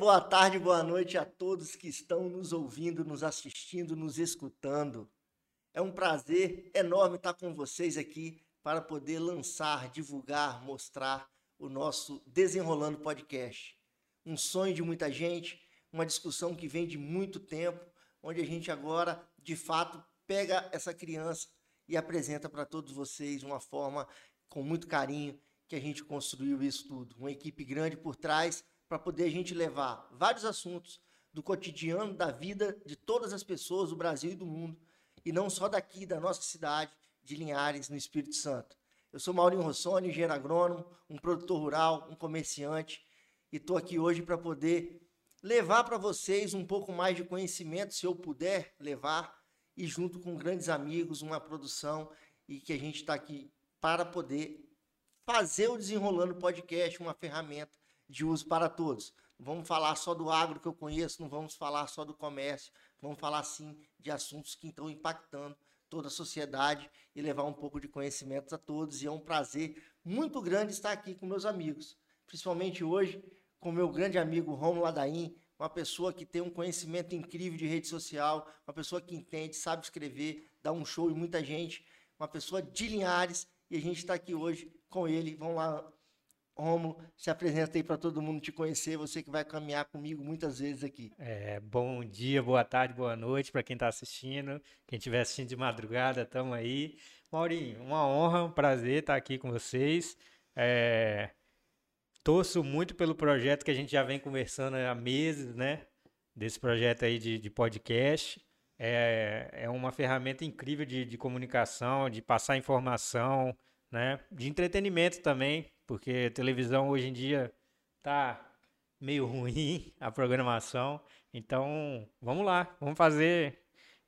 boa tarde, boa noite a todos que estão nos ouvindo, nos assistindo, nos escutando. É um prazer enorme estar com vocês aqui para poder lançar, divulgar, mostrar o nosso Desenrolando Podcast. Um sonho de muita gente, uma discussão que vem de muito tempo, onde a gente agora, de fato, pega essa criança e apresenta para todos vocês uma forma com muito carinho que a gente construiu isso tudo. Uma equipe grande por trás para poder a gente levar vários assuntos do cotidiano da vida de todas as pessoas do Brasil e do mundo, e não só daqui da nossa cidade de Linhares, no Espírito Santo. Eu sou Maurinho Rossoni, engenheiro agrônomo, um produtor rural, um comerciante, e estou aqui hoje para poder levar para vocês um pouco mais de conhecimento, se eu puder levar, e junto com grandes amigos, uma produção, e que a gente está aqui para poder fazer o Desenrolando Podcast uma ferramenta de uso para todos. Vamos falar só do agro que eu conheço, não vamos falar só do comércio, vamos falar sim de assuntos que estão impactando toda a sociedade e levar um pouco de conhecimento a todos. E é um prazer muito grande estar aqui com meus amigos, principalmente hoje com meu grande amigo Romulo Ladaim, uma pessoa que tem um conhecimento incrível de rede social, uma pessoa que entende, sabe escrever, dá um show em muita gente, uma pessoa de Linhares, e a gente está aqui hoje com ele. Vamos lá, Romulo, se apresenta aí para todo mundo te conhecer, você que vai caminhar comigo muitas vezes aqui. É, bom dia, boa tarde, boa noite para quem está assistindo, quem estiver assistindo de madrugada, estamos aí. Maurinho, uma honra, um prazer estar aqui com vocês. É, torço muito pelo projeto que a gente já vem conversando há meses, né? Desse projeto aí de, de podcast. É, é uma ferramenta incrível de, de comunicação, de passar informação, né? De entretenimento também, porque televisão hoje em dia tá meio ruim a programação. Então, vamos lá, vamos fazer.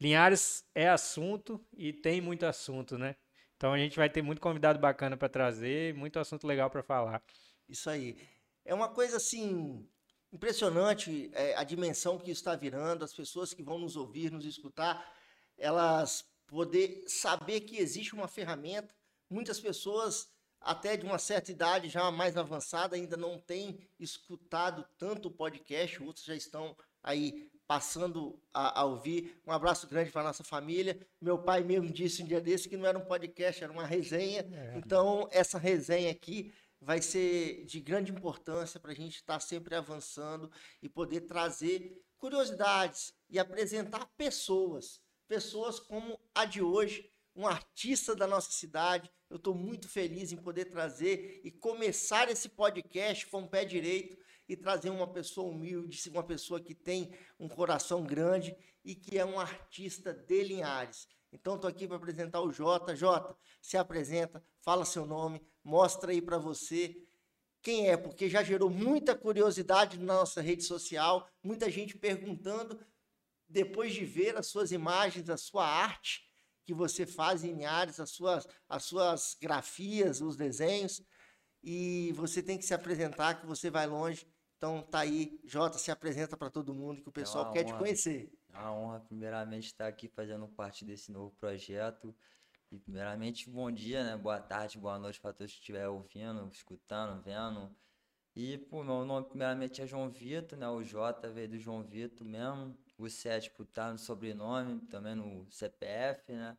Linhares é assunto e tem muito assunto, né? Então a gente vai ter muito convidado bacana para trazer, muito assunto legal para falar. Isso aí. É uma coisa assim impressionante é, a dimensão que está virando, as pessoas que vão nos ouvir, nos escutar, elas poder saber que existe uma ferramenta. Muitas pessoas até de uma certa idade já mais avançada, ainda não tem escutado tanto o podcast, outros já estão aí passando a, a ouvir. Um abraço grande para nossa família. Meu pai mesmo disse um dia desse que não era um podcast, era uma resenha. É. Então, essa resenha aqui vai ser de grande importância para a gente estar sempre avançando e poder trazer curiosidades e apresentar pessoas, pessoas como a de hoje, um artista da nossa cidade. Eu estou muito feliz em poder trazer e começar esse podcast com o pé direito e trazer uma pessoa humilde, uma pessoa que tem um coração grande e que é um artista de Linhares. Então estou aqui para apresentar o Jota. Jota, se apresenta, fala seu nome, mostra aí para você quem é, porque já gerou muita curiosidade na nossa rede social, muita gente perguntando depois de ver as suas imagens, a sua arte, que você faz em Linhares, as suas, as suas grafias, os desenhos, e você tem que se apresentar, que você vai longe. Então tá aí, Jota, se apresenta para todo mundo que o pessoal é quer honra, te conhecer. É uma honra, primeiramente, estar aqui fazendo parte desse novo projeto. E, primeiramente, bom dia, né? Boa tarde, boa noite para todos que estiverem ouvindo, escutando, vendo. E, pô, meu nome, primeiramente, é João Vitor, né? O J veio do João Vitor mesmo o C tipo, tá no sobrenome, também no CPF, né?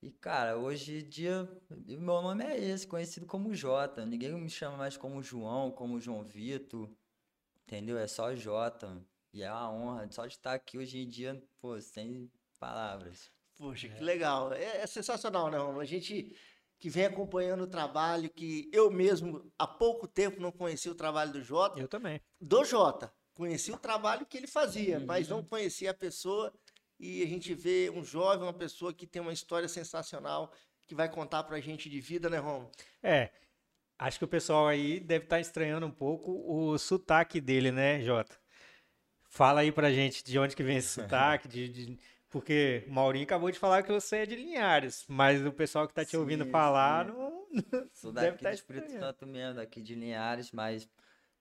E, cara, hoje em dia, meu nome é esse, conhecido como Jota. Ninguém me chama mais como João, como João Vitor, entendeu? É só Jota. E é uma honra só de estar aqui hoje em dia, pô, sem palavras. Poxa, que legal. É, é sensacional, né, A gente que vem acompanhando o trabalho, que eu mesmo há pouco tempo não conheci o trabalho do Jota. Eu também. Do Jota. Conhecia o trabalho que ele fazia, uhum. mas não conhecia a pessoa. E a gente vê um jovem, uma pessoa que tem uma história sensacional, que vai contar pra gente de vida, né, Rom? É. Acho que o pessoal aí deve estar tá estranhando um pouco o sotaque dele, né, Jota? Fala aí pra gente de onde que vem esse sotaque, de, de... porque o Maurinho acabou de falar que você é de Linhares, mas o pessoal que tá te sim, ouvindo falar sim. não. Sou daqui deve do Espírito Santo mesmo, daqui de Linhares, mas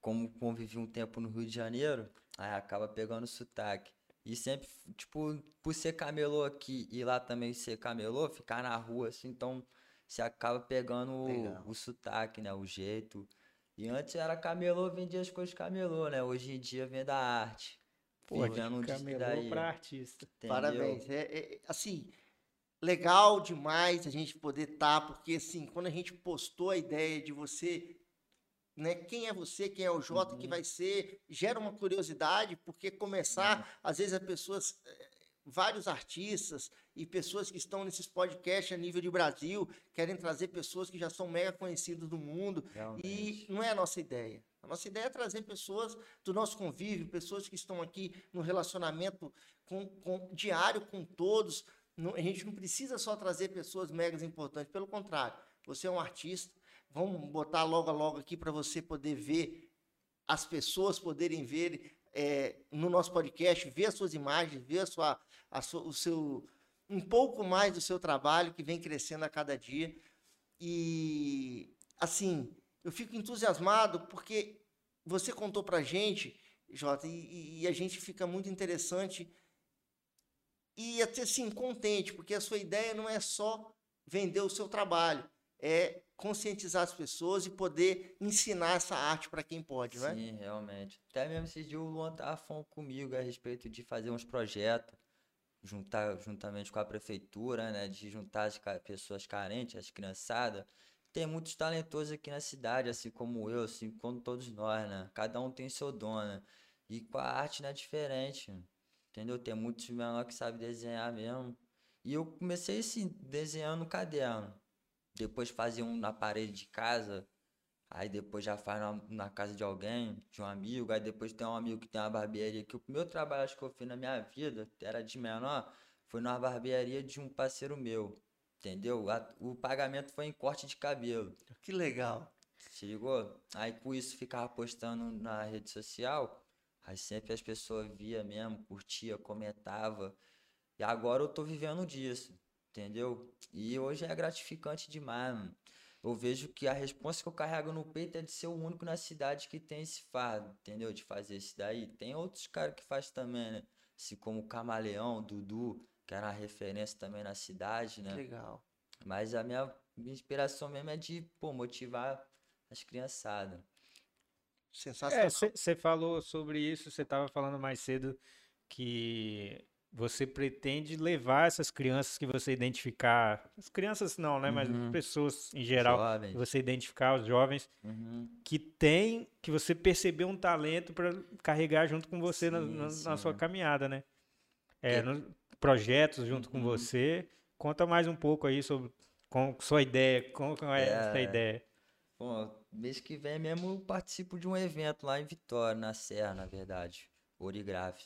como convivi um tempo no Rio de Janeiro, aí acaba pegando sotaque. E sempre, tipo, por ser camelô aqui e lá também ser camelô, ficar na rua, assim, então você acaba pegando o, o, sotaque, né? O jeito. E antes era camelô, vendia as coisas camelô, né? Hoje em dia vem da arte. Pô, Vivendo disso camelô daí, pra artista. entendeu? Parabéns. É, é, assim, legal demais a gente poder estar, porque assim, quando a gente postou a ideia de você, né, quem é você, quem é o Jota, que Uhum. vai ser, gera uma curiosidade, porque começar, às vezes as pessoas, eh, vários artistas e pessoas que estão nesses podcasts a nível de Brasil, querem trazer pessoas que já são mega conhecidas do mundo, e Realmente. não é a nossa ideia. A nossa ideia é trazer pessoas do nosso convívio, pessoas que estão aqui no relacionamento com, com- diário com todos. Não- a gente não precisa só trazer pessoas megas importantes, pelo contrário. Você é um artista, vamos botar logo logo aqui para você poder ver, as pessoas poderem ver é, no nosso podcast, ver as suas imagens, ver a sua, a sua- o seu, um pouco mais do seu trabalho que vem crescendo a cada dia. E assim, eu fico entusiasmado porque você contou pra gente, Jota, e- e a gente fica muito interessante e até assim, contente, porque a sua ideia não é só vender o seu trabalho, é conscientizar as pessoas e poder ensinar essa arte para quem pode, não é? Sim, realmente. Até mesmo esses dias o Luan tava falando comigo a respeito de fazer uns projetos, juntar juntamente com a prefeitura, né? De juntar as pessoas carentes, as criançadas. Tem muitos talentosos aqui na cidade, assim como eu, assim como todos nós, né? Cada um tem seu dom, né? E com a arte não é diferente, entendeu? Tem muitos menor que sabem desenhar mesmo. E eu comecei assim, desenhando no caderno. Depois fazia um na parede de casa. Aí depois já faz na, na casa de alguém, de um amigo. Aí depois tem um amigo que tem uma barbearia. Que o primeiro trabalho acho que eu fiz na minha vida, era de menor, foi numa barbearia de um parceiro meu. Entendeu? A- o pagamento foi em corte de cabelo. Que legal. Se ligou? Aí com isso ficava postando na rede social. Aí sempre as pessoas via mesmo, curtia, comentava. E agora eu tô vivendo disso, entendeu? E hoje é gratificante demais, mano. Eu vejo que a resposta que eu carrego no peito é de ser o único na cidade que tem esse fardo, entendeu? De fazer isso daí. Tem outros caras que faz também, né? Assim como o Camaleão, Dudu, que era uma referência também na cidade, Que né? legal. Mas a minha, minha inspiração mesmo é de, pô, motivar as criançadas. Sensacional. É, você falou sobre isso, você estava falando mais cedo que você pretende levar essas crianças que você identificar, as crianças não, né, mas Uhum. pessoas em geral, Jovens. que você identificar os jovens Uhum. que tem, que você percebeu um talento para carregar junto com você na, Sim, na- na sim. sua caminhada, né? É, Que- no- projetos junto com Uhum. você. Conta mais um pouco aí sobre com sua ideia, como como é essa É. ideia. Bom, mês que vem mesmo eu participo de um evento lá em Vitória, na Serra, na verdade, Origraf,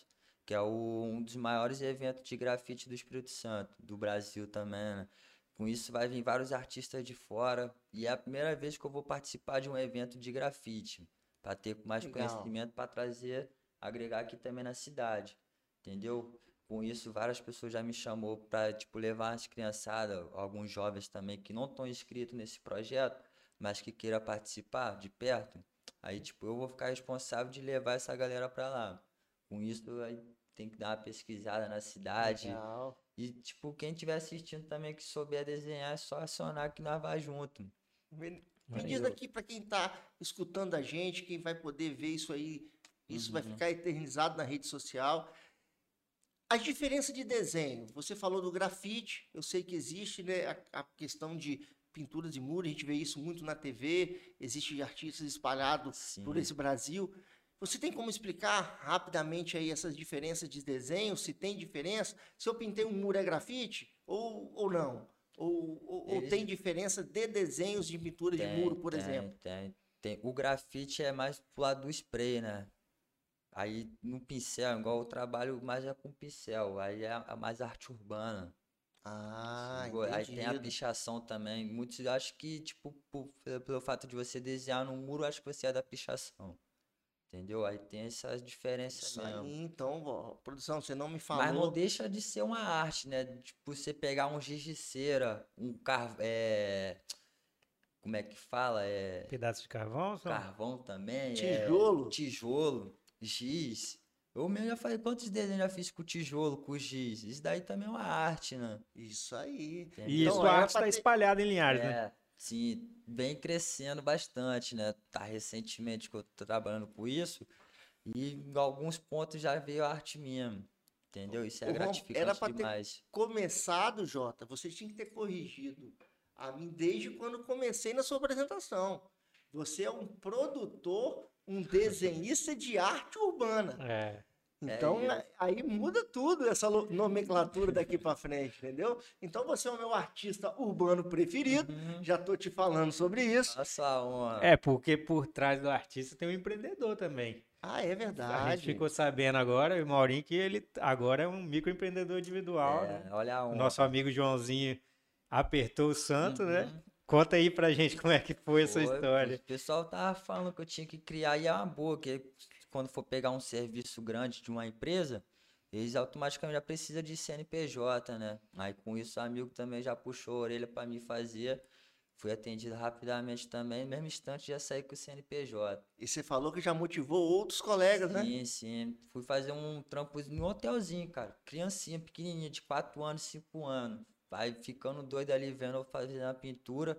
que é o- um dos maiores eventos de grafite do Espírito Santo, do Brasil também, né? Com isso vai vir vários artistas de fora e é a primeira vez que eu vou participar de um evento de grafite, para ter mais Legal. conhecimento para trazer, agregar aqui também na cidade, entendeu? Com isso, várias pessoas já me chamou para tipo levar as criançadas, alguns jovens também que não estão inscritos nesse projeto, mas que queira participar de perto. Aí, tipo, eu vou ficar responsável de levar essa galera para lá. Com isso, aí tem que dar uma pesquisada na cidade. Legal. E, tipo, quem estiver assistindo também que souber desenhar, é só acionar que nós vai junto. Me diz aqui para quem está escutando a gente, quem vai poder ver isso aí, isso vai Uhum. ficar eternizado na rede social. As diferenças de desenho, você falou do grafite, eu sei que existe né, a, a questão de pinturas de muro, a gente vê isso muito na TV, existe artistas espalhados por esse Brasil. Você tem como explicar rapidamente aí essas diferenças de desenho, se tem diferença? Se eu pintei um muro é grafite ou, ou não? Ou, ou, tem diferença de desenhos de pintura de Tem, muro, por tem, exemplo? Tem, tem. O grafite é mais pro lado do spray, né? Aí no pincel, igual eu trabalho mais é com pincel, aí é mais arte urbana. Ah, Sacou? Aí tem a pichação também. Muitos acham que, tipo, por- pelo fato de você desenhar no muro, acho que você é da pichação. Entendeu? Aí tem essas diferenças Isso mesmo. aí, então, ó, produção, você não me Mas falou. não deixa de ser uma arte, né? Tipo, você pegar um giz de cera, um car... é... Como é que fala? É... Pedaço de carvão? só? Carvão também. é, Tijolo? Tijolo, giz. Eu mesmo já falei quantos desenhos já fiz com tijolo, com giz. Isso daí também é uma arte, né? Isso aí. E Então, sua era arte pra está ter- espalhada em Linhares, né? Sim, vem crescendo bastante, né? Tá recentemente que eu tô trabalhando com isso e em alguns pontos já veio a arte minha, entendeu? Isso é Rom, gratificante era pra ter- demais. Começado, Jota, você tinha que ter corrigido a mim desde quando comecei na sua apresentação. Você é um produtor, um desenhista de arte urbana. É. Então, isso. a- aí muda tudo essa nomenclatura daqui pra frente, entendeu? Então, você é o meu artista urbano preferido. Uhum. Já tô te falando sobre isso. Nossa a honra. É, porque por trás do artista tem um empreendedor também. Ah, é A verdade. gente ficou sabendo agora, o Maurinho, que ele agora é um microempreendedor individual. É, né? olha a O honra. nosso amigo Joãozinho apertou o santo, né? Uhum. Conta aí pra gente como é que foi essa Foi, história. O pessoal tava falando que eu tinha que criar e é uma boa, que quando for pegar um serviço grande de uma empresa, eles automaticamente já precisam de CNPJ, né? Aí com isso o amigo também já puxou a orelha para mim fazer. Fui atendido rapidamente também, no mesmo instante já saí com o CNPJ. E você falou que já motivou outros colegas, né? Sim, sim. Fui fazer um trampo um hotelzinho, cara. Criancinha pequenininha, de 4 anos, 5 anos. Vai ficando doido ali vendo eu fazendo a pintura,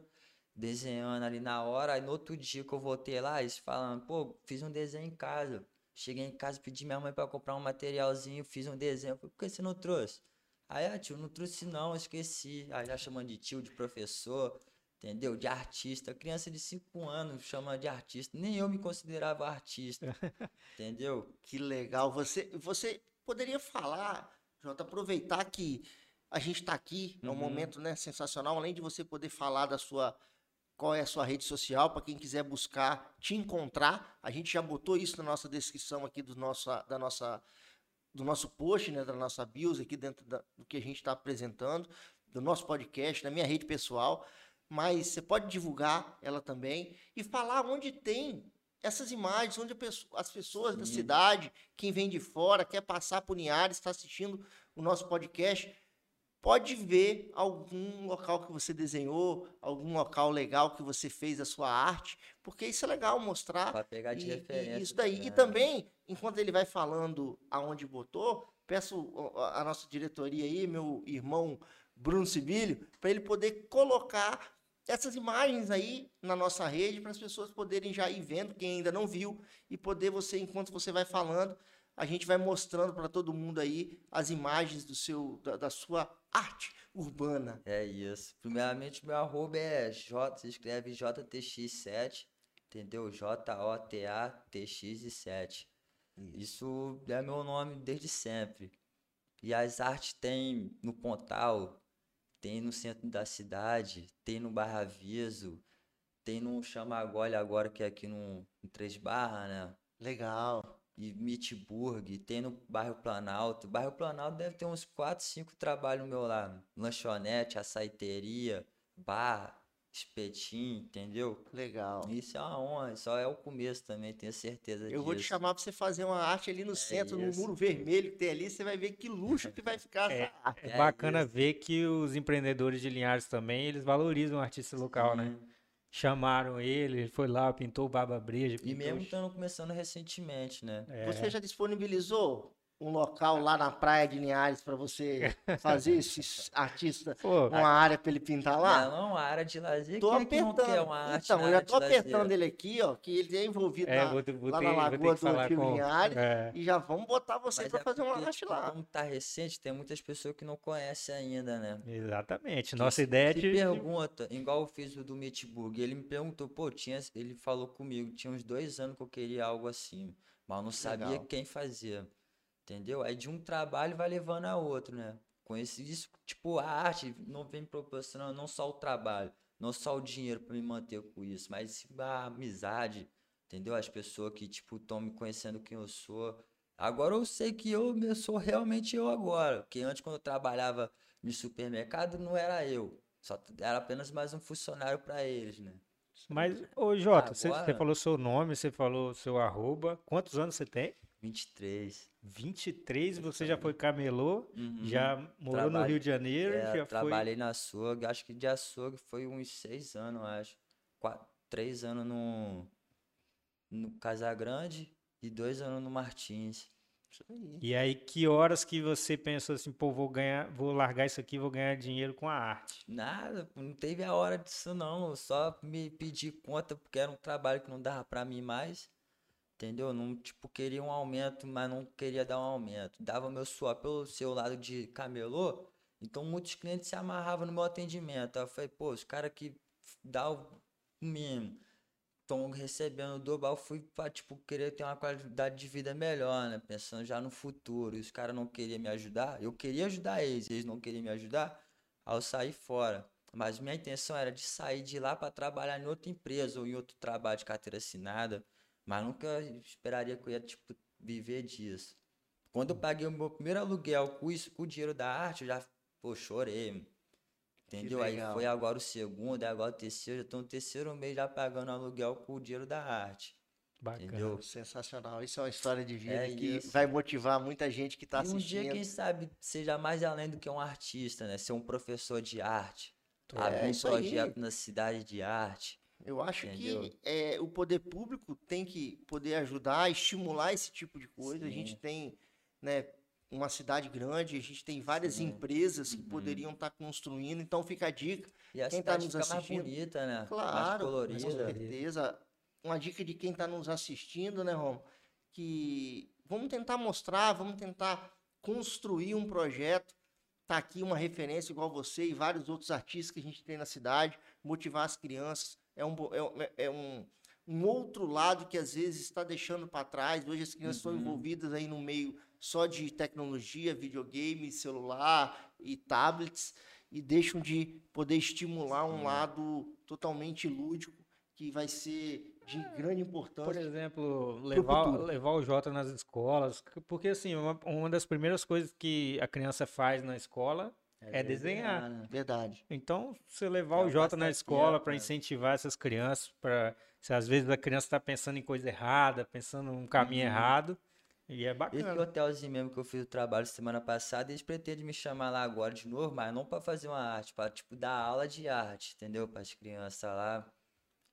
desenhando ali na hora. Aí no outro dia que eu voltei lá, eles falando, pô, fiz um desenho em casa. Cheguei em casa, pedi minha mãe pra comprar um materialzinho, fiz um desenho. Falei, por que você não trouxe? Aí, ah, tio, não trouxe não, esqueci. Aí já chamando de tio, de professor, entendeu? De artista. Criança de 5 anos chama de artista. Nem eu me considerava artista, entendeu? Que legal. Você, você poderia falar, Jota, aproveitar que a gente está aqui, é um Uhum. momento né, sensacional, além de você poder falar da sua. Qual é a sua rede social, para quem quiser buscar, te encontrar. A gente já botou isso na nossa descrição aqui do nosso, da nossa, do nosso post, né, da nossa bios aqui dentro da- do que a gente está apresentando, do nosso podcast, na minha rede pessoal. Mas você pode divulgar ela também e falar onde tem essas imagens, onde as pessoas da Sim. cidade, quem vem de fora, quer passar por Linhares, está assistindo o nosso podcast, pode ver algum local que você desenhou, algum local legal que você fez a sua arte, porque isso é legal mostrar. Pra pegar de E- e referência. isso daí. E né? também, enquanto ele vai falando aonde botou, peço a nossa diretoria aí, meu irmão Bruno Sibilho, para ele poder colocar essas imagens aí na nossa rede para as pessoas poderem já ir vendo, quem ainda não viu, e poder você, enquanto você vai falando, a gente vai mostrando para todo mundo aí as imagens do seu, da, da sua arte urbana. É isso. Primeiramente, meu arroba é J, se escreve JTX7, entendeu? J-O-T-A-T-X e 7. Isso é meu nome desde sempre. E as artes tem no Pontal, tem no centro da cidade, tem no Barra Aviso, tem no Chamagole agora, que é aqui no, no Três Barra, né? Legal. E Mitburg, tem no bairro Planalto. Bairro Planalto deve ter uns 4, 5 trabalhos meu lá. Lanchonete, açaiteria, bar, espetinho, entendeu? Legal. Isso é uma honra, só é o começo também, tenho certeza Eu vou te disso. chamar para você fazer uma arte ali no centro, no isso. muro vermelho que tem ali, você vai ver que luxo que vai ficar essa arte. É É bacana isso. ver que os empreendedores de Linhares também, eles valorizam o artista local, né? Chamaram ele, ele foi lá, pintou o Baba Breja, E mesmo estando começando recentemente, né? É. Você já disponibilizou um local lá na praia de Linhares para você fazer esse artista Pô, uma área para ele pintar lá? Não, não, a área de lazer, Tô é que não apertando. quer uma arte então, na eu já área tô de lazer? apertando ele aqui, ó, que ele é envolvido é, na- vou, vou lá ter, na Lagoa que do Rio com... Linhares É, e já vamos botar você para é fazer uma arte lá. Como tá recente, tem muitas pessoas que não conhecem ainda, né? exatamente. Que Nossa se- ideia é se de... pergunta, igual eu fiz o do Mitburg, ele me perguntou, pô, tinha, ele falou comigo, tinha uns dois anos que eu queria algo assim, mas eu não sabia Legal. quem fazia, entendeu? Aí de um trabalho vai levando a outro, né? Esse, isso, tipo, a arte não vem proporcionando não só o trabalho, não só o dinheiro para me manter com isso, mas a amizade, entendeu? As pessoas que, tipo, estão me conhecendo quem eu sou. Agora eu sei que eu, eu sou realmente eu agora, porque antes quando eu trabalhava no supermercado não era eu. Só era apenas mais um funcionário para eles, né? Mas, ô Jota, você, falou seu nome, você falou seu arroba. Quantos anos você tem? 23. 23, você já foi camelô, Uhum. já morou no Trabalho- Rio de Janeiro, É, já foi... trabalhei na açougue, acho que de açougue foi uns seis anos, acho. Quatro, três anos no, no Casagrande e dois anos no Martins. Aí. E aí, que horas que você pensou assim, pô, vou ganhar, vou largar isso aqui, vou ganhar dinheiro com a arte? Nada, não teve a hora disso não. Eu só me pedi conta porque era um trabalho que não dava pra mim mais. Entendeu? Não, tipo, queria um aumento, mas não queria dar um aumento. Dava meu suor pelo seu lado de camelô, então muitos clientes se amarravam no meu atendimento. Aí eu falei, pô, os caras que dá o mínimo estão recebendo o dobro, eu fui pra, tipo, querer ter uma qualidade de vida melhor, né? Pensando já no futuro. E os caras não queriam me ajudar. Eu queria ajudar eles, eles não queriam me ajudar. Aí eu saí fora. Mas minha intenção era de sair de lá para trabalhar em outra empresa ou em outro trabalho de carteira assinada. Mas nunca esperaria que eu ia, tipo, viver disso. Quando eu paguei o meu primeiro aluguel com isso, com o dinheiro da arte, eu já, pô, chorei. Entendeu? Aí foi agora o segundo, agora o terceiro, já tô no terceiro mês já pagando aluguel com o dinheiro da arte. Bacana. Entendeu? Sensacional. Isso é uma história de vida É que isso. vai motivar muita gente que está e um dia, assistindo. quem sabe, seja mais além do que um artista, né? Ser um professor de arte. É, abrir um isso aí. projeto na cidade de arte. Eu acho Entendeu? que é, o poder público tem que poder ajudar, estimular esse tipo de coisa. A gente Sim. tem né, uma cidade grande, a gente tem várias Sim. empresas que Uhum. poderiam estar construindo. Então fica a dica. E a Quem tá cidade nos fica mais assistindo? bonita, né? mais Claro, com colorida. certeza. Uma dica de quem está nos assistindo, né, Rom? Que vamos tentar mostrar, vamos tentar construir um projeto. Tá aqui uma referência igual você e vários outros artistas que a gente tem na cidade, motivar as crianças. É um, é, um- é um, um outro lado que às vezes está deixando para trás. Hoje as crianças estão Uhum. envolvidas aí no meio só de tecnologia, videogame, celular e tablets e deixam de poder estimular um lado totalmente lúdico que vai ser de grande Por importância. exemplo, levar, levar o Jota nas escolas, porque assim, uma, uma das primeiras coisas que a criança faz na escola É desenhar. né? Verdade. Então, você levar É o Jota na escola para né? incentivar essas crianças, para se às vezes a criança está pensando em coisa errada, pensando num caminho Uhum. errado, e é Esse bacana. hotelzinho mesmo que eu fiz o trabalho semana passada, eles pretendem me chamar lá agora de novo, mas não para fazer uma arte, para tipo dar aula de arte, entendeu? Para as crianças lá.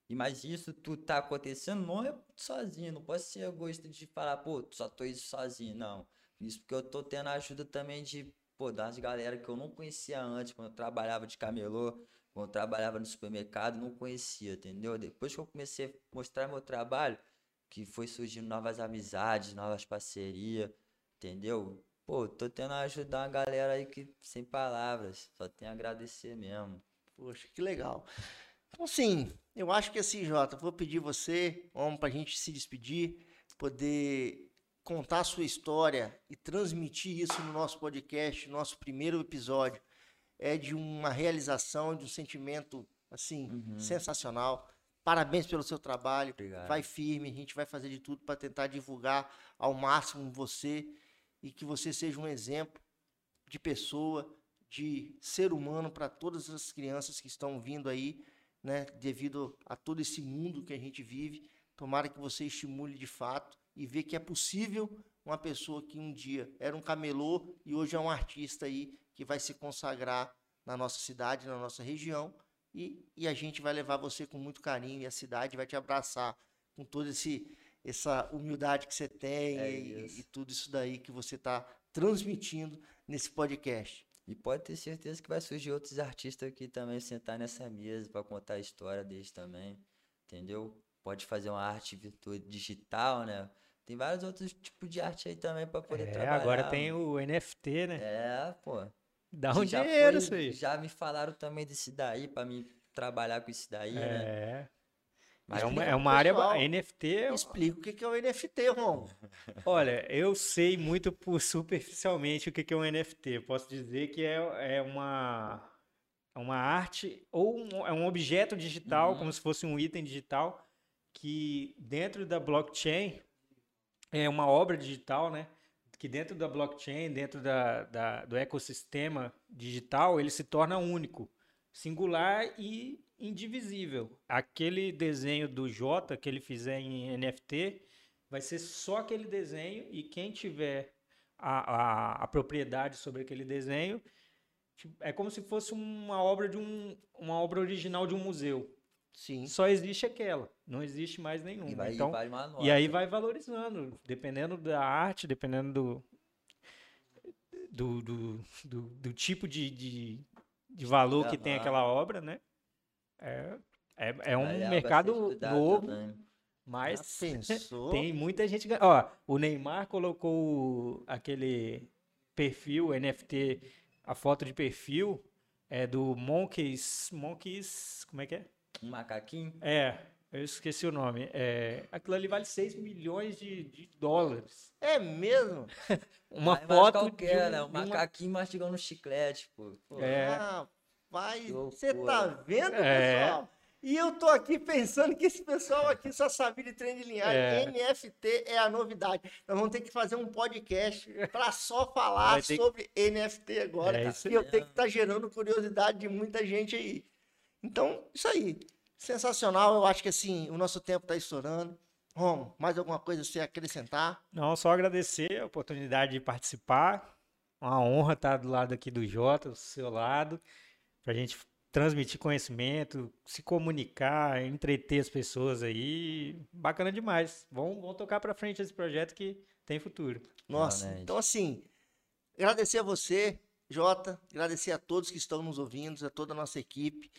E mas isso tudo tá acontecendo não é sozinho, não posso ser egoísta de falar, pô, só tô isso sozinho, não. Isso porque eu tô tendo a ajuda também de, pô, das galera que eu não conhecia antes, quando eu trabalhava de camelô, quando eu trabalhava no supermercado, não conhecia, entendeu? Depois que eu comecei a mostrar meu trabalho, que foi surgindo novas amizades, novas parcerias, entendeu? Pô, tô tendo a ajudar uma galera aí que sem palavras, só tenho a agradecer mesmo. Poxa, que legal. Então, sim, eu acho que assim, Jota, vou pedir você, vamos para a gente se despedir, poder contar a sua história e transmitir isso no nosso podcast, nosso primeiro episódio. É de uma realização, de um sentimento, assim, Uhum. sensacional. Parabéns pelo seu trabalho. Obrigado. Vai firme, a gente vai fazer de tudo para tentar divulgar ao máximo você e que você seja um exemplo de pessoa, de ser humano para todas as crianças que estão vindo aí, né, devido a todo esse mundo que a gente vive. Tomara que você estimule de fato e vê que é possível uma pessoa que um dia era um camelô e hoje é um artista aí que vai se consagrar na nossa cidade, na nossa região e, e a gente vai levar você com muito carinho e a cidade vai te abraçar com toda essa humildade que você tem É e, e tudo isso daí que você está transmitindo nesse podcast. E pode ter certeza que vai surgir outros artistas aqui também sentar nessa mesa para contar a história deles também, entendeu? Pode fazer uma arte digital, né? Tem vários outros tipos de arte aí também para poder É, trabalhar. agora tem o NFT, né? É, pô. Dá um já dinheiro foi- isso aí. Já me falaram também desse daí para mim trabalhar com isso daí, né? É. Mas É uma, é pro uma área. pessoal. NFT, é- Explica o que é o NFT, Ron. olha, eu sei muito por superficialmente o que é um NFT. Posso dizer que é, é uma, é uma arte ou um, é um objeto digital, Uhum. como se fosse um item digital, que dentro da blockchain é uma obra digital, né? Que dentro da blockchain, dentro da, da- do ecossistema digital, ele se torna único, singular e indivisível. Aquele desenho do Jota que ele fizer em NFT vai ser só aquele desenho e quem tiver a, a, a propriedade sobre aquele desenho tipo, é como se fosse uma obra de um, uma obra original de um museu. Sim. só existe aquela, não existe mais E, nenhuma. vai, então, nota. e aí vai valorizando, dependendo da arte, dependendo do, do, do, do, do tipo de, de, de valor que tem aquela obra, né? É, é, é um vai ser mercado novo, também. mas tem muita gente. Ó, o Neymar colocou aquele perfil NFT, a foto de perfil é do Monkeys. Monkeys. Como é que é? Um macaquinho. É, eu esqueci o nome. É, aquilo ali vale 6 milhões de, de dólares. É mesmo? Uma foto qualquer, de, né? um, Um de uma- macaquinho mastigando um chiclete, pô. Pô, É. Rapaz, você tá vendo, É. pessoal? E eu tô aqui pensando que esse pessoal aqui só sabia de trem de linhagem. É. NFT é a novidade. Nós vamos ter que fazer um podcast para só falar ter que- sobre NFT agora. É e eu tenho que estar gerando curiosidade de muita gente aí. Então, isso aí. Sensacional. Eu acho que assim, o nosso tempo está estourando. Romo, mais alguma coisa a você acrescentar? Não, só agradecer a oportunidade de participar. Uma honra estar do lado aqui do Jota, do seu lado, para a gente transmitir conhecimento, se comunicar, entreter as pessoas aí. Bacana demais. Vamos, vamos tocar para frente esse projeto que tem futuro. Nossa, Realmente. então assim, agradecer a você, Jota, agradecer a todos que estão nos ouvindo, a toda a nossa equipe.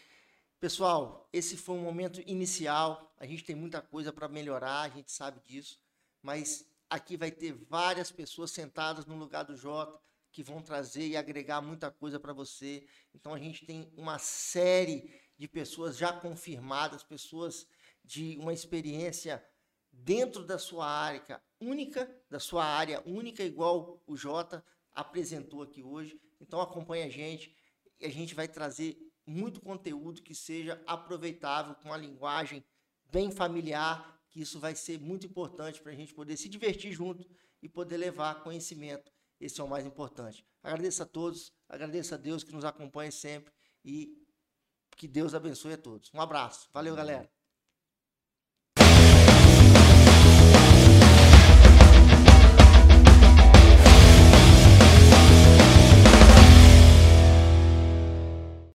Pessoal, esse foi um momento inicial, a gente tem muita coisa para melhorar, a gente sabe disso, mas aqui vai ter várias pessoas sentadas no lugar do Jota que vão trazer e agregar muita coisa para você. Então a gente tem uma série de pessoas já confirmadas, pessoas de uma experiência dentro da sua área única, da sua área única, igual o Jota apresentou aqui hoje. Então acompanha a gente e a gente vai trazer muito conteúdo que seja aproveitável, com a linguagem bem familiar, que isso vai ser muito importante para a gente poder se divertir junto e poder levar conhecimento. Esse é o mais importante. Agradeço a todos, agradeço a Deus que nos acompanha sempre e que Deus abençoe a todos. Um abraço. Valeu, galera.